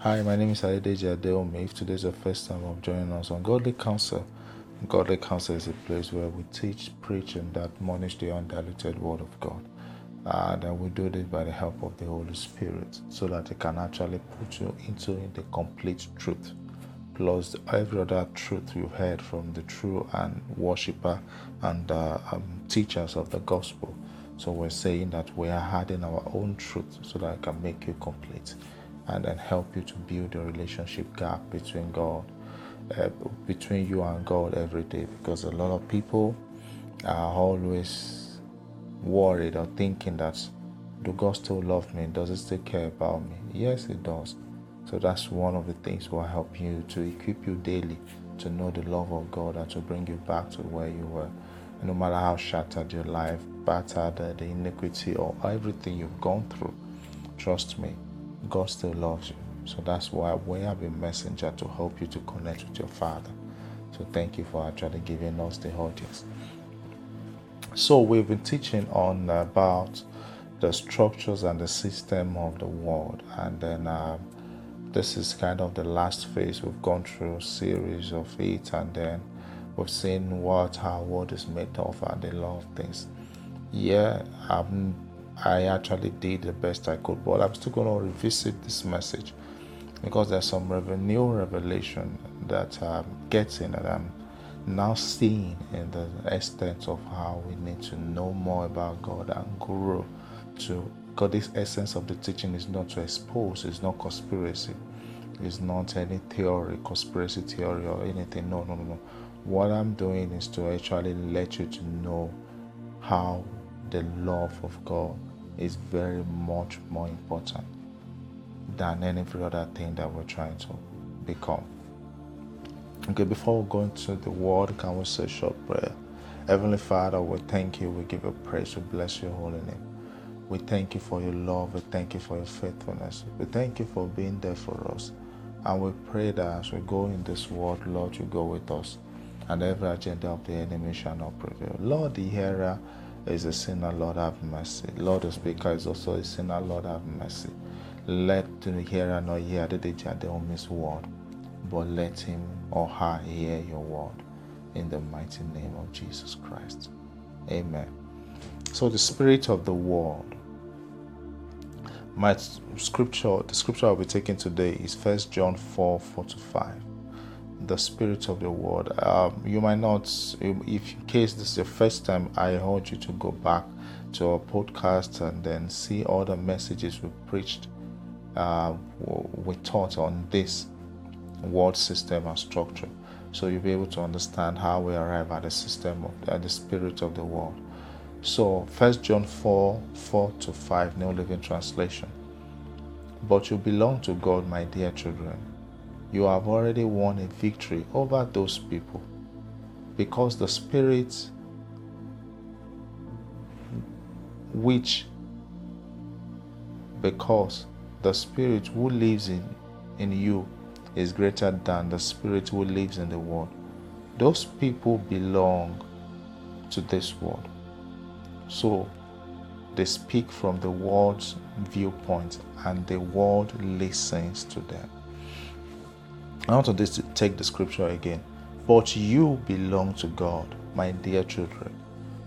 Hi, my name is Adedeji Adeomi. If today's the first time of joining us on Godly Counsel, Godly Counsel is a place where we teach, preach, and admonish the undiluted Word of God. And uh, we do this by the help of the Holy Spirit so that it can actually put you into the complete truth. Plus, every other truth you've heard from the true and worshiper and uh, um, teachers of the gospel. So, we're saying that we are adding our own truth so that it can make you complete and then help you to build a relationship gap between God, uh, between you and God every day. Because a lot of people are always worried or thinking that, do God still love me? Does He still care about me? Yes, He does. So that's one of the things will help you to equip you daily to know the love of God and to bring you back to where you were. No matter how shattered your life, battered, uh, the iniquity, or everything you've gone through, trust me, God still loves you. So that's why we have a messenger to help you to connect with your Father. So thank you for actually giving us the audience. So we've been teaching on about the structures and the system of the world, and then uh, this is kind of the last phase. We've gone through a series of it, and then we've seen what our world is made of and a lot of things. Yeah, I'm I actually did the best I could, but I'm still going to revisit this message because there's some new revelation that I'm getting that I'm now seeing in the extent of how we need to know more about God and grow to God. This essence of the teaching is not to expose, it's not conspiracy, it's not any theory, conspiracy theory or anything. No, no, no, no. What I'm doing is to actually let you to know how the love of God is very much more important than any other thing that we're trying to become. Okay, before we go into the word, can we say a short prayer? Heavenly Father, we thank you, we give you praise, we bless your holy name. We thank you for your love, we thank you for your faithfulness, we thank you for being there for us. And we pray that as we go in this world, Lord, you go with us, and every agenda of the enemy shall not prevail. Lord, the hearer is a sinner, Lord have mercy. Lord, the speaker is also a sinner, Lord have mercy. Let the hearer not hear the Jade on his word, but let him or her hear your word in the mighty name of Jesus Christ. Amen. So the spirit of the world. My scripture, the scripture I'll be taking today is First John 4, 4 to 5 the spirit of the word. Um, you might not, if in case this is the first time, I urge you to go back to our podcast and then see all the messages we preached, uh, we taught on this word system and structure. So you'll be able to understand how we arrive at the system of at the spirit of the world. So First John 4, 4 to 5, New Living Translation. But you belong to God, my dear children you have already won a victory over those people. Because the spirit which because the spirit who lives in in you is greater than the spirit who lives in the world. Those people belong to this world. So they speak from the world's viewpoint and the world listens to them I want to take the scripture again. But you belong to God, my dear children.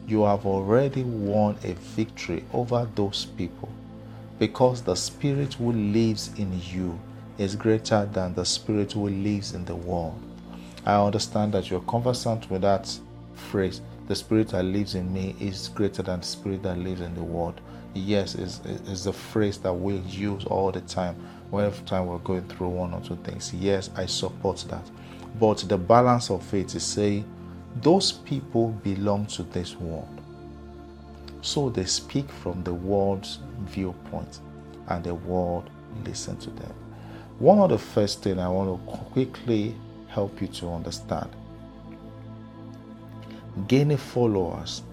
You have already won a victory over those people because the spirit who lives in you is greater than the spirit who lives in the world. I understand that you're conversant with that phrase. The spirit that lives in me is greater than the spirit that lives in the world. Yes, is is the phrase that we use all the time whenever time we're going through one or two things. Yes, I support that. But the balance of faith is saying those people belong to this world. So they speak from the world's viewpoint and the world listen to them. One of the first thing I want to quickly help you to understand gaining followers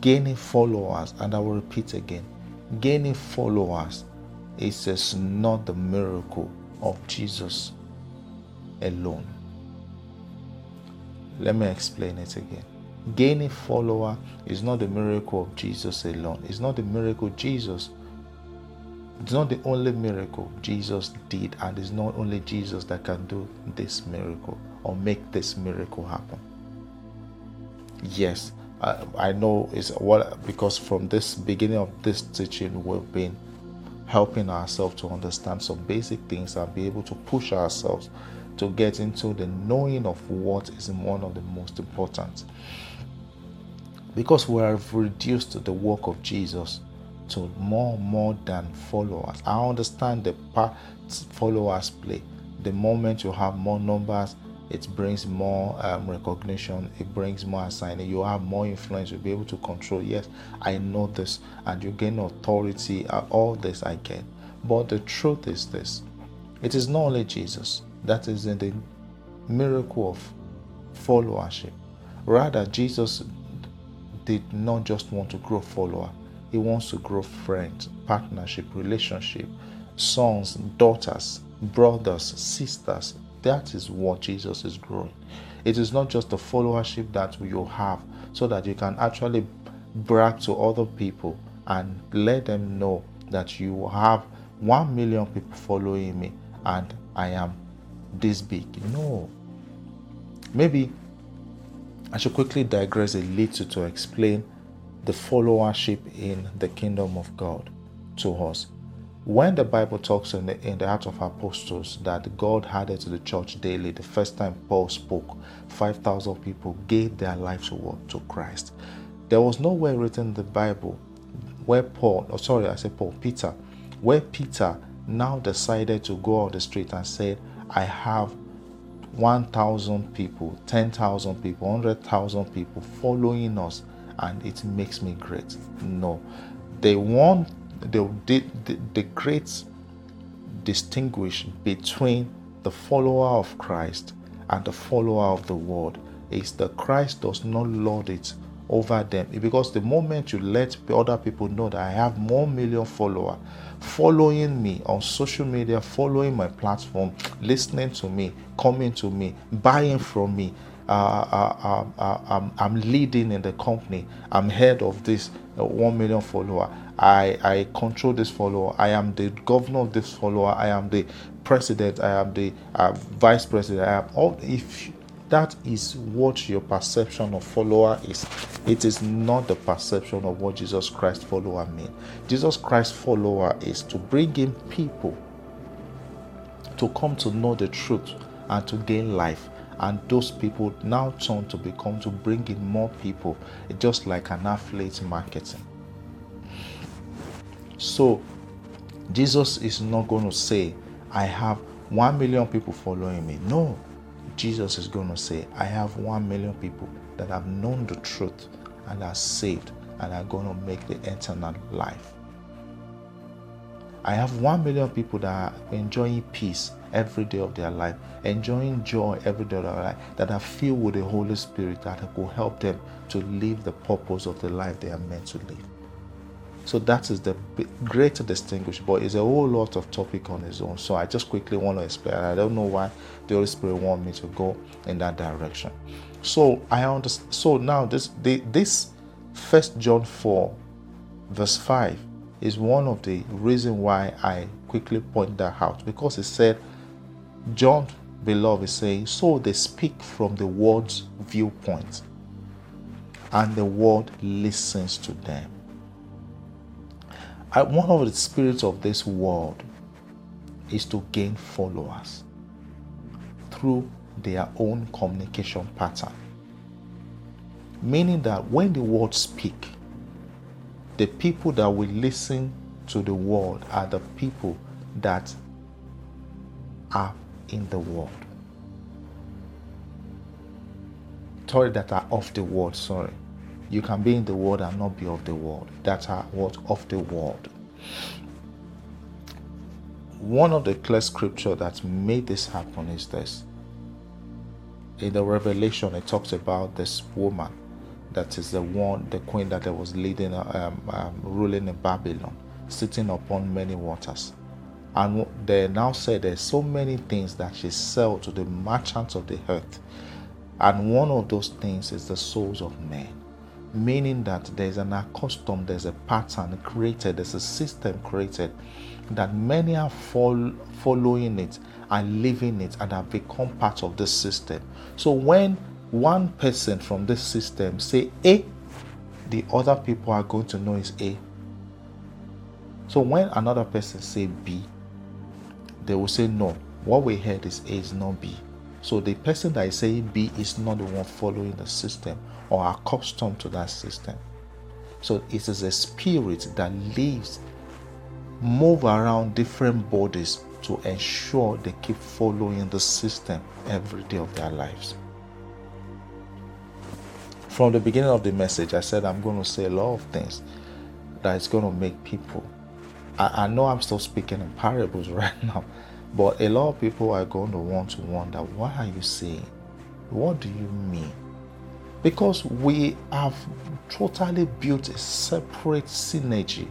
gaining followers and i will repeat again gaining followers it says, not the miracle of Jesus alone. Let me explain it again. Gaining follower is not the miracle of Jesus alone. It's not the miracle Jesus It's not the only miracle Jesus did, and it's not only Jesus that can do this miracle or make this miracle happen. Yes, I, I know it's what because from this beginning of this teaching, we've been helping ourselves to understand some basic things and be able to push ourselves to get into the knowing of what is one of the most important. Because we have reduced the work of Jesus to more more than followers. I understand the part followers play. The moment you have more numbers, it brings more um, recognition, it brings more assignment, you have more influence, you'll be able to control. Yes, I know this, and you gain authority. Uh, all this I get. But the truth is this it is not only Jesus that is in the miracle of followership. Rather, Jesus did not just want to grow follower, he wants to grow friends, partnership, relationship, sons, daughters, brothers, sisters. That is what Jesus is growing. It is not just the followership that you have, so that you can actually brag to other people and let them know that you have 1 million people following me and I am this big. No. Maybe I should quickly digress a little to explain the followership in the kingdom of God to us. When the Bible talks in the, in the Acts of Apostles that God added to the church daily, the first time Paul spoke, 5,000 people gave their lives to, to Christ. There was nowhere written in the Bible where Paul, oh sorry, I said Paul, Peter, where Peter now decided to go on the street and said, I have 1,000 people, 10,000 people, 100,000 people following us, and it makes me great. No, they want the, the, the great distinguish between the follower of Christ and the follower of the world is that Christ does not lord it over them because the moment you let other people know that I have more million follower following me on social media, following my platform, listening to me, coming to me, buying from me. Uh, uh, uh, uh I'm, I'm, leading in the company. I'm head of this 1 million follower. I, I control this follower. I am the governor of this follower. I am the president. I am the uh, vice president. I am all. If that is what your perception of follower is. It is not the perception of what Jesus Christ follower mean. Jesus Christ follower is to bring in people to come to know the truth and to gain life. And those people now turn to become to bring in more people, just like an affiliate marketing. So Jesus is not going to say, I have one million people following me. No, Jesus is going to say, I have one million people that have known the truth and are saved and are going to make the eternal life. I have one million people that are enjoying peace every day of their life, enjoying joy every day of their life, that are filled with the Holy Spirit that will help them to live the purpose of the life they are meant to live. So that is the greater distinguish, but it's a whole lot of topic on its own. So I just quickly want to explain. I don't know why the Holy Spirit want me to go in that direction. So I understand. So now this this First John four, verse five, is one of the reason why I quickly point that out because it said, John, beloved, is saying, so they speak from the word's viewpoint, and the word listens to them. I, one of the spirits of this world is to gain followers through their own communication pattern. Meaning that when the word speak, the people that will listen to the word are the people that are in the world. Sorry, that are of the world, sorry. You can be in the world and not be of the world. That are what of the world. One of the clear scripture that made this happen is this. In the Revelation, it talks about this woman that is the one, the queen that was leading, um, um, ruling in Babylon, sitting upon many waters. And they now say there's so many things that she sell to the merchants of the earth. And one of those things is the souls of men meaning that there's an accustomed, there's a pattern created, there's a system created that many are fol- following it and living it and have become part of this system. So when one person from this system say A, the other people are going to know is A. So when another person say B, they will say no. What we heard is A is not B. So the person that is saying B is not the one following the system or accustomed to that system. So it is a spirit that lives, move around different bodies to ensure they keep following the system every day of their lives. From the beginning of the message, I said I'm going to say a lot of things that is going to make people. I, I know I'm still speaking in parables right now, but a lot of people are going to want to wonder what are you saying? What do you mean? Because we have totally built a separate synergy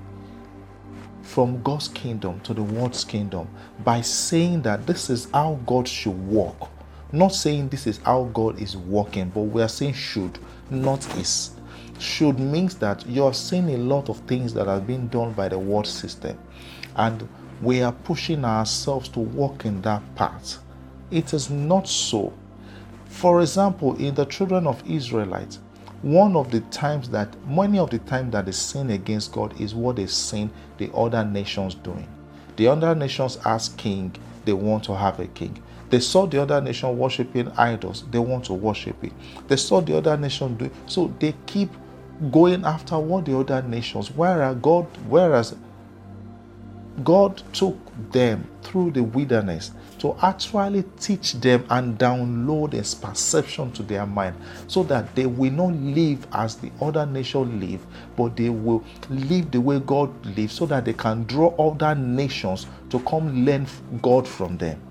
from God's kingdom to the world's kingdom by saying that this is how God should walk. Not saying this is how God is working, but we are saying should, not is. Should means that you are seeing a lot of things that are being done by the world system, and we are pushing ourselves to walk in that path. It is not so. For example, in the children of Israelites, one of the times that many of the times that they sin against God is what they sin the other nations doing. The other nations ask king, they want to have a king. They saw the other nation worshiping idols, they want to worship it. They saw the other nation do so they keep going after what the other nations. Whereas God, whereas God took them through the wilderness to actually teach them and download his perception to their mind so that they will not live as the other nation live, but they will live the way God lives so that they can draw other nations to come learn God from them.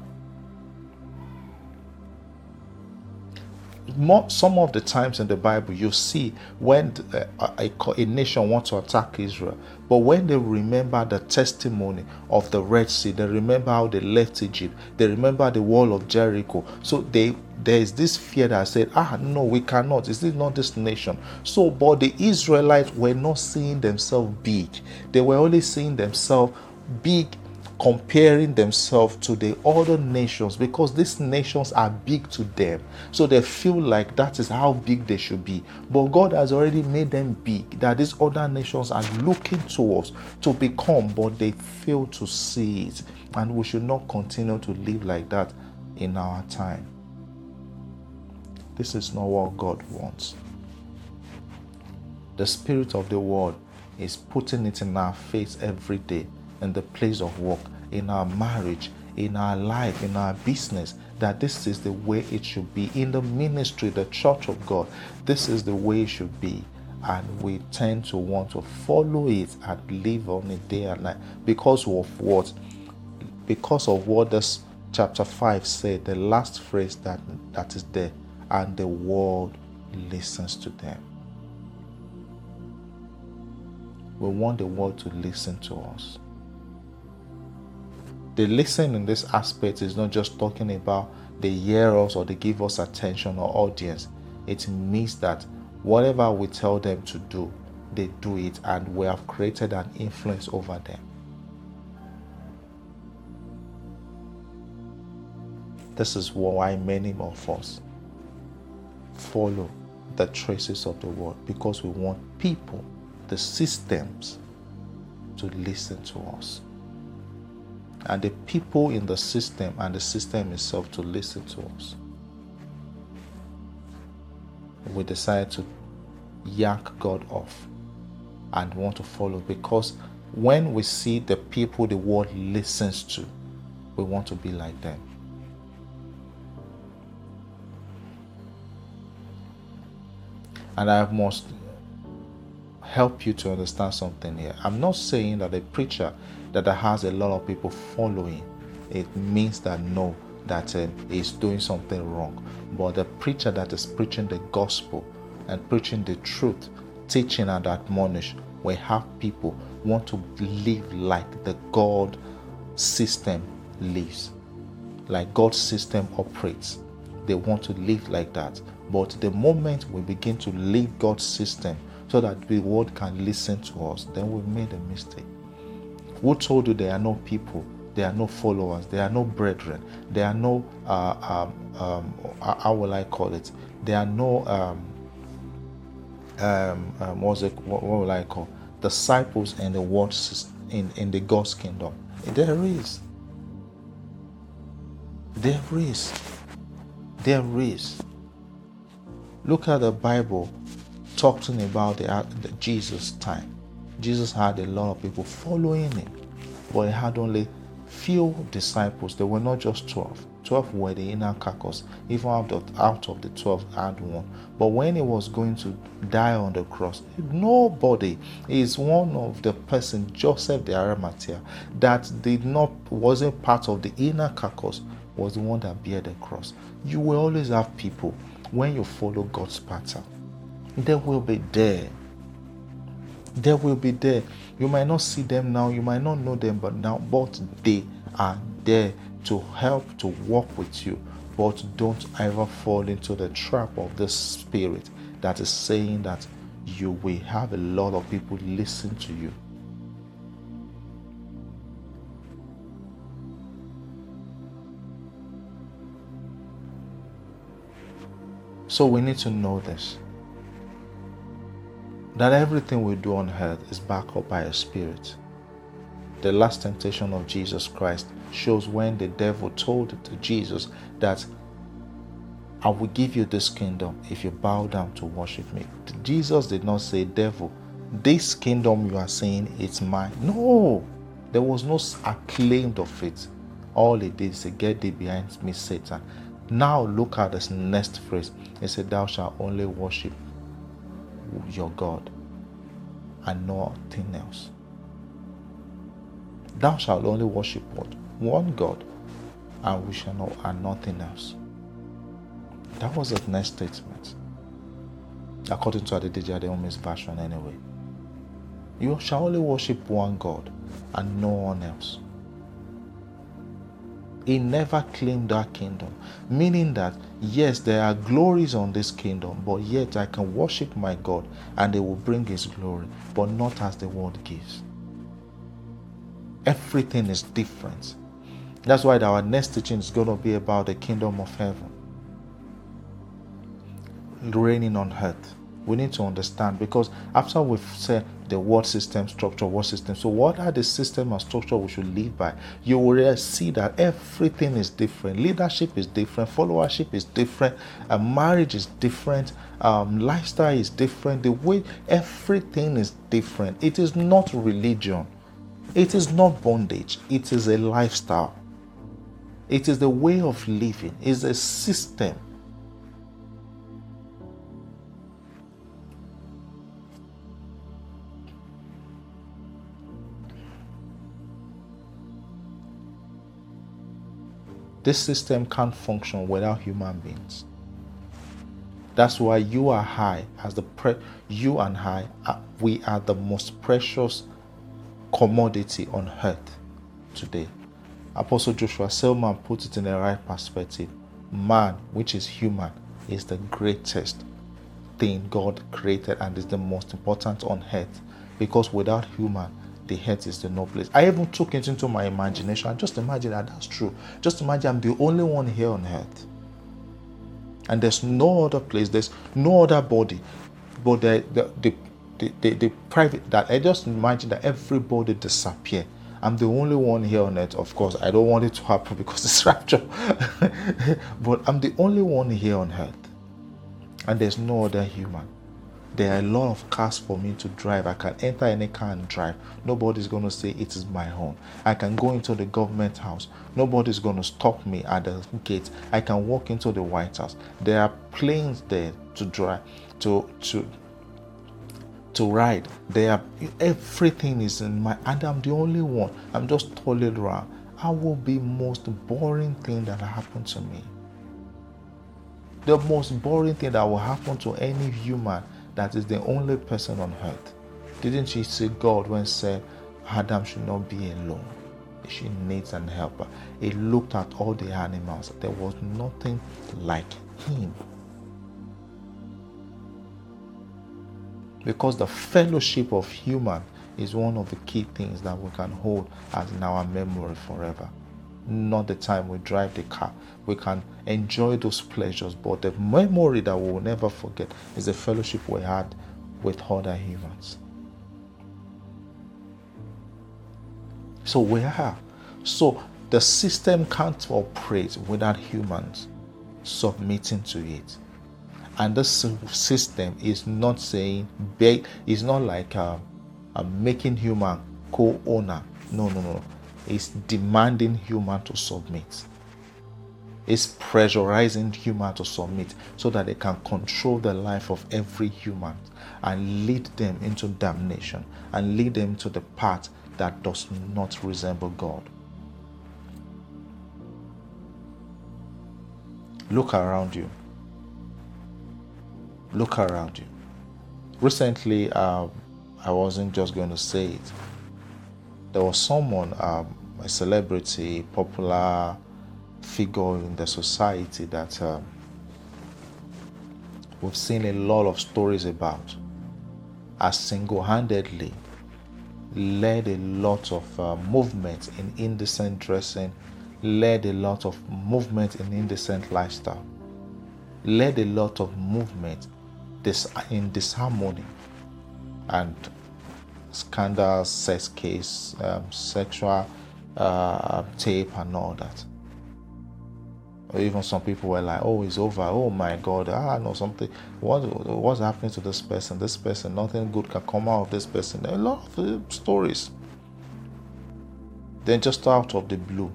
Some of the times in the Bible, you see when a, nation wants to attack Israel, but when they remember the testimony of the Red Sea, they remember how they left Egypt, they remember the wall of Jericho. So they there is this fear that said, ah, no, we cannot. Is this not this nation? So, but the Israelites were not seeing themselves big. They were only seeing themselves big comparing themselves to the other nations because these nations are big to them. So they feel like that is how big they should be. But God has already made them big, that these other nations are looking towards to become, but they fail to see it. And we should not continue to live like that in our time. This is not what God wants. The spirit of the world is putting it in our face every day in the place of work, in our marriage, in our life, in our business, that this is the way it should be. In the ministry, the church of God, this is the way it should be. And we tend to want to follow it and live on it day and night because of what? Because of what this chapter 5 said, the last phrase that, that is there, and the world listens to them. We want the world to listen to us the listen in this aspect is not just talking about they hear us or they give us attention or audience. It means that whatever we tell them to do, they do it, and we have created an influence over them. This is why many of us follow the traces of the world because we want people, the systems, to listen to us and the people in the system and the system itself to listen to us. We decide to yank God off and want to follow because when we see the people the world listens to, we want to be like them. And I must help you to understand something here. I'm not saying that a preacher that has a lot of people following, it means that no, that uh, is doing something wrong. But the preacher that is preaching the gospel and preaching the truth, teaching and admonish, we have people want to live like the God system lives, like God's system operates. They want to live like that. But the moment we begin to live God's system so that the world can listen to us, then we made a mistake Who told you there are no people? There are no followers. There are no brethren. There are no, uh, um, um, how will I call it? There are no, um, um, um, it, what, what will I call? Disciples in the world in, in the God's kingdom. There is. There is. There is. Look at the Bible talking about the, uh, the Jesus time. Jesus had a lot of people following him, but he had only few disciples. They were not just 12. 12 were the inner carcass. Even out of, out of the 12 had one. But when he was going to die on the cross, nobody is one of the person, Joseph the Arimathea, that did not wasn't part of the inner carcass, was the one that bear the cross. You will always have people when you follow God's pattern. They will be there they will be there. You might not see them now, you might not know them, but now, but they are there to help to walk with you. But don't ever fall into the trap of the spirit that is saying that you will have a lot of people listen to you. So we need to know this that everything we do on earth is backed up by a spirit. The last temptation of Jesus Christ shows when the devil told to Jesus that I will give you this kingdom if you bow down to worship me. Jesus did not say, Devil, this kingdom you are saying it's mine. No, there was no acclaim of it. All he did is say, Get thee behind me, Satan. Now look at this next phrase. He said, Thou shalt only worship your God and nothing else. Thou shalt only worship what? One God, and we shall know and nothing else. That was the next statement. According to Adedeji Adeomi's version, anyway. You shall only worship one God and no one else. He never claimed that kingdom, meaning that yes, there are glories on this kingdom, but yet I can worship my God and they will bring His glory, but not as the world gives. Everything is different. That's why our next teaching is going to be about the kingdom of heaven reigning on earth. We need to understand because after we've said the word system structure, word system. So, what are the system and structure we should live by? You will see that everything is different. Leadership is different. Followership is different. Uh, marriage is different. Um, lifestyle is different. The way everything is different. It is not religion. It is not bondage. It is a lifestyle. It is the way of living. It's a system. This system can't function without human beings. That's why you are high as the pre- you and I we are the most precious commodity on earth today. Apostle Joshua Selman put it in the right perspective. Man, which is human, is the greatest thing God created and is the most important on earth because without human the head is the no place. I even took it into my imagination. Just imagine that that's true. Just imagine I'm the only one here on earth. And there's no other place, there's no other body. But the the the, the, the, the private that I just imagine that everybody disappear. I'm the only one here on earth. Of course, I don't want it to happen because it's rapture. but I'm the only one here on earth. And there's no other human there are a lot of cars for me to drive. I can enter any car and drive. Nobody's going to say it is my own. I can go into the government house. Nobody's going to stop me at the gate. I can walk into the White House. There are planes there to drive, to to to ride. There are everything is in my and I'm the only one. I'm just tolling around. I will be most boring thing that happened to me. The most boring thing that will happen to any human that is the only person on earth. Didn't she see God when said Adam should not be alone? She needs an helper. He looked at all the animals. There was nothing like him. Because the fellowship of human is one of the key things that we can hold as in our memory forever. Not the time we drive the car. We can enjoy those pleasures, but the memory that we will never forget is the fellowship we had with other humans. So we are. So the system can't operate without humans submitting to it. And this system is not saying, it's not like a, a making human co owner. No, no, no. It's demanding human to submit. It's pressurizing human to submit so that they can control the life of every human and lead them into damnation and lead them to the path that does not resemble God. Look around you. Look around you. Recently, um, I wasn't just going to say it. There was someone, um, a celebrity, popular figure in the society that um, we've seen a lot of stories about, as single handedly led a lot of uh, movement in indecent dressing, led a lot of movement in indecent lifestyle, led a lot of movement in disharmony. And scandal, sex case, um, sexual uh, tape, and all that. Or even some people were like, "Oh, it's over. Oh my God! Ah, no, something. What what's happening to this person? This person, nothing good can come out of this person." A lot of uh, stories. Then just out of the blue,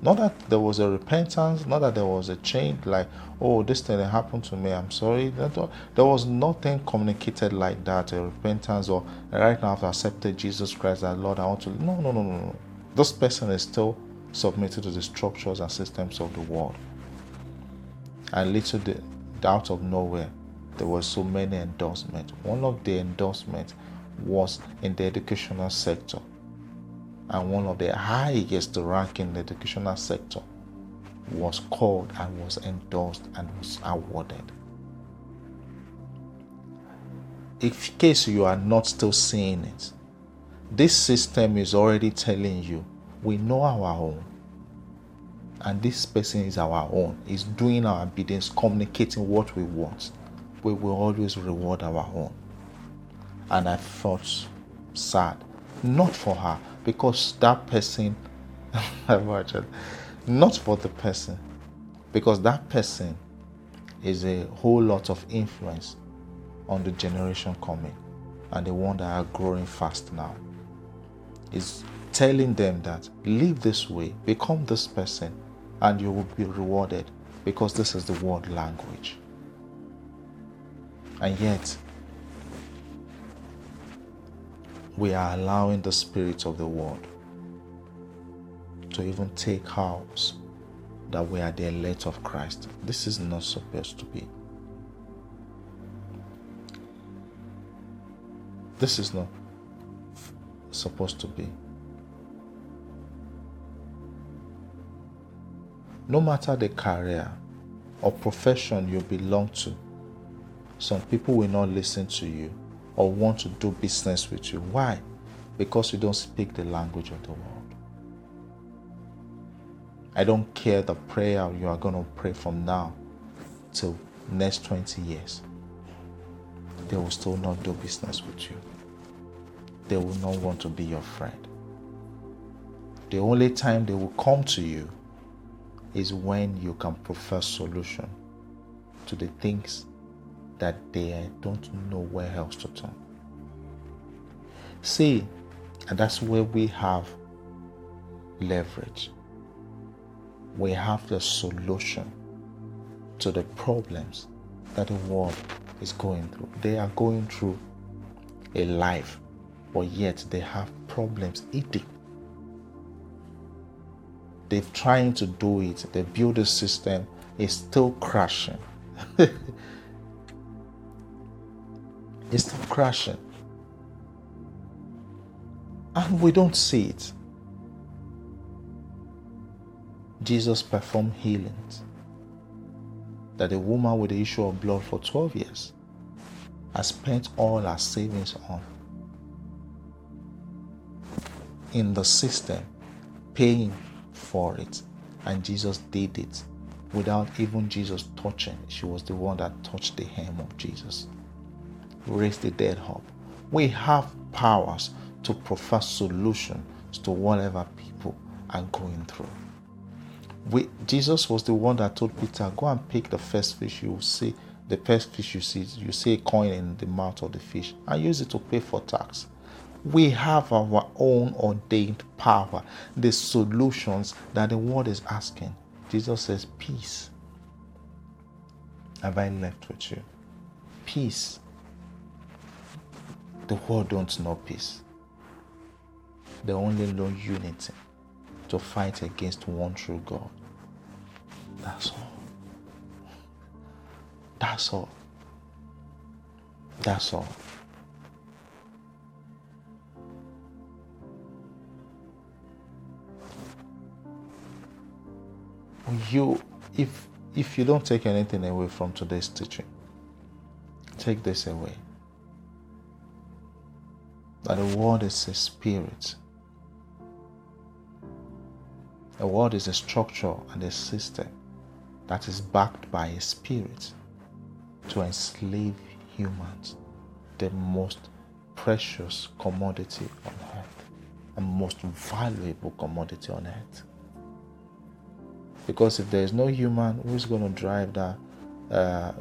not that there was a repentance, not that there was a change. Like, oh, this thing happened to me. I'm sorry. There was nothing communicated like that. A repentance or right now I've accepted Jesus Christ as Lord. I want to. No, no, no, no, no. This person is still submitted to the structures and systems of the world. And little the, out of nowhere, there were so many endorsements. One of the endorsements was in the educational sector, and one of the highest rank in the educational sector was called and was endorsed and was awarded. In case you are not still seeing it, this system is already telling you we know our own and this person is our own, is doing our biddings, communicating what we want, we will always reward our own. And I felt sad, not for her, because that person, not for the person, because that person is a whole lot of influence on the generation coming and the one that are growing fast now. Is telling them that live this way, become this person, and you will be rewarded because this is the world language. And yet, we are allowing the spirit of the world to even take house that we are the elect of Christ. This is not supposed to be. This is not supposed to be. no matter the career or profession you belong to, some people will not listen to you or want to do business with you. Why? Because you don't speak the language of the world. I don't care the prayer you are going to pray from now till next 20 years. They will still not do business with you. They will not want to be your friend. The only time they will come to you is when you can prefer a solution to the things that they eh, don't know where else to turn. See, and that's where we have leverage. We have the solution to the problems that the world is going through. They are going through a life, but yet they have problems eating they're trying to do it, they build a system, it's still crashing. it's still crashing. And we don't see it. Jesus performed healings that the woman with the issue of blood for 12 years has spent all her savings on. in the system paying for it. And Jesus did it without even Jesus touching. She was the one that touched the hem of Jesus. Raised the dead up. We have powers to provide solutions to whatever people are going through. We, Jesus was the one that told Peter, "Go and pick the first fish you see, the first fish you see. You see a coin in the mouth of the fish, and use it to pay for tax." We have our own ordained power, the solutions that the world is asking. Jesus says, Peace have I left with you. Peace. The world don't know peace. They only know unity to fight against one true God. That's all. That's all. That's all. you if if you don't take anything away from today's teaching take this away that the world is a spirit the world is a structure and a system that is backed by a spirit to enslave humans the most precious commodity on earth and most valuable commodity on earth because if there is no human, who's going to drive that? Uh,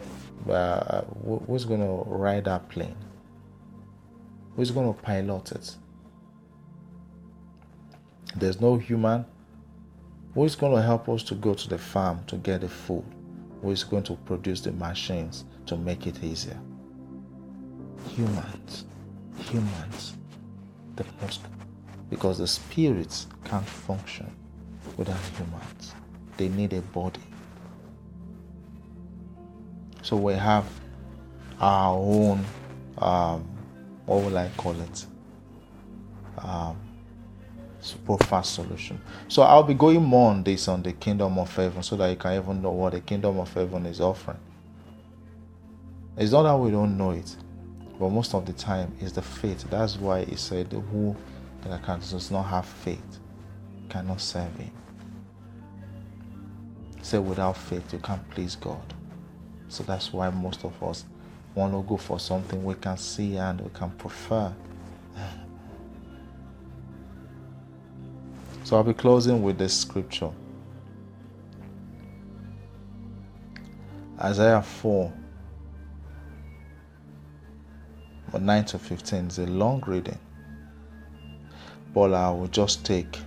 uh, who's going to ride that plane? Who's going to pilot it? There's no human. Who is going to help us to go to the farm to get the food? Who is going to produce the machines to make it easier? Humans. Humans. The most. Because the spirits can't function without humans they need a body. So we have our own, um, what will I call it? Um, super fast solution. So I'll be going more on this on the kingdom of heaven so that you can even know what the kingdom of heaven is offering. It's not that we don't know it, but most of the time it's the faith. That's why he said, Who that can, does not have faith cannot serve him. Say without faith you can't please God. So that's why most of us want to go for something we can see and we can prefer. So I'll be closing with this scripture. Isaiah 4 but 9 to 15 is a long reading, but I will just take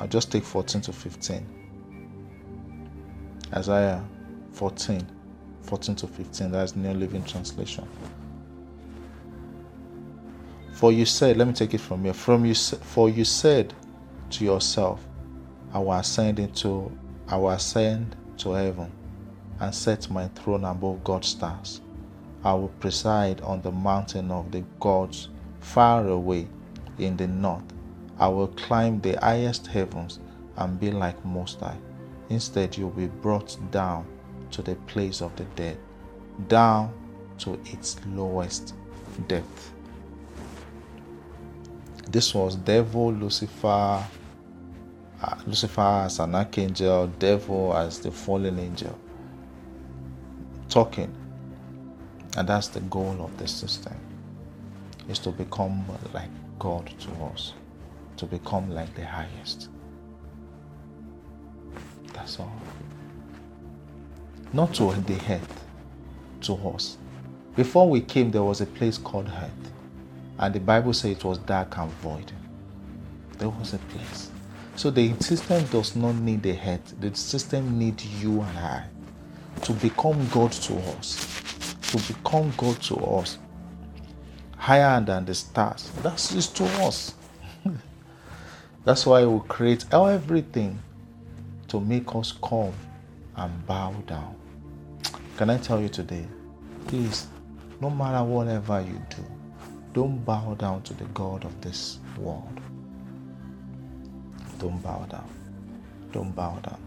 I'll just take 14 to 15. Isaiah 14, 14 to 15. That's New Living Translation. For you said, let me take it from here. From you, for you said to yourself, I will ascend into, I will ascend to heaven, and set my throne above God's stars. I will preside on the mountain of the gods far away in the north I will climb the highest heavens and be like Most High. Instead, you'll be brought down to the place of the dead, down to its lowest depth. This was devil, Lucifer, uh, Lucifer as an archangel, devil as the fallen angel, talking. And that's the goal of the system, is to become like God to us to become like the highest. That's all. Not to the earth, to us. Before we came, there was a place called earth. And the Bible says it was dark and void. There was a place. So the system does not need the head. The system needs you and I to become God to us. To become God to us. Higher than the stars. That's just to us. That's why we create everything to make us come and bow down. Can I tell you today? Please, no matter whatever you do, don't bow down to the God of this world. Don't bow down. Don't bow down.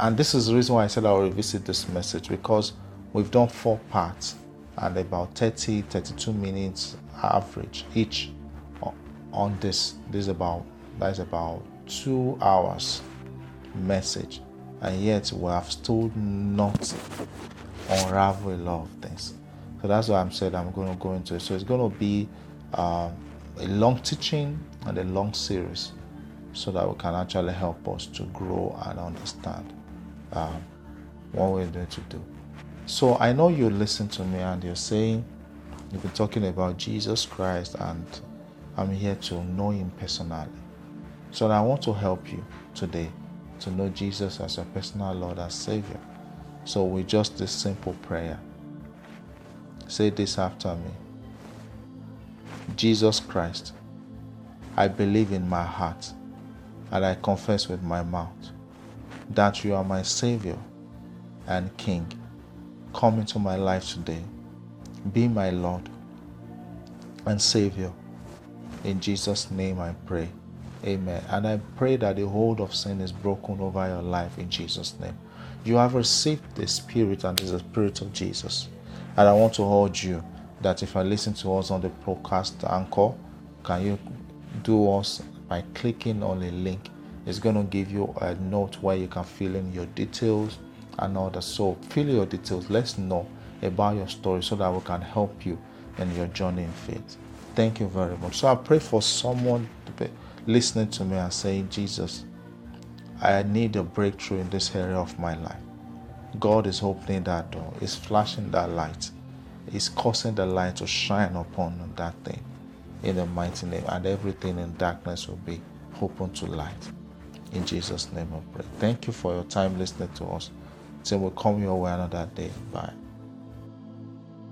And this is the reason why I said I will revisit this message because we've done four parts and about 30 32 minutes average each on this this is about that's about two hours message and yet we have still not unravel a lot of things so that's why i'm saying i'm going to go into it so it's going to be um, a long teaching and a long series so that we can actually help us to grow and understand um, what we're going to do so I know you listen to me and you're saying, you've been talking about Jesus Christ, and I'm here to know Him personally. So I want to help you today to know Jesus as your personal Lord and Savior. So with just this simple prayer, say this after me Jesus Christ, I believe in my heart and I confess with my mouth that you are my Savior and King Come into my life today. Be my Lord and Savior. In Jesus' name I pray. Amen. And I pray that the hold of sin is broken over your life in Jesus' name. You have received the Spirit and is the Spirit of Jesus. And I want to urge you that if I listen to us on the podcast anchor, can you do us by clicking on a link? It's going to give you a note where you can fill in your details and all that. So fill your details. Let's know about your story so that we can help you in your journey in faith. Thank you very much. So I pray for someone to be listening to me and saying, Jesus, I need a breakthrough in this area of my life. God is opening that door, is flashing that light, is causing the light to shine upon that thing in the mighty name, and everything in darkness will be open to light. In Jesus' name I pray. Thank you for your time listening to us. Till we come your way another day. Bye.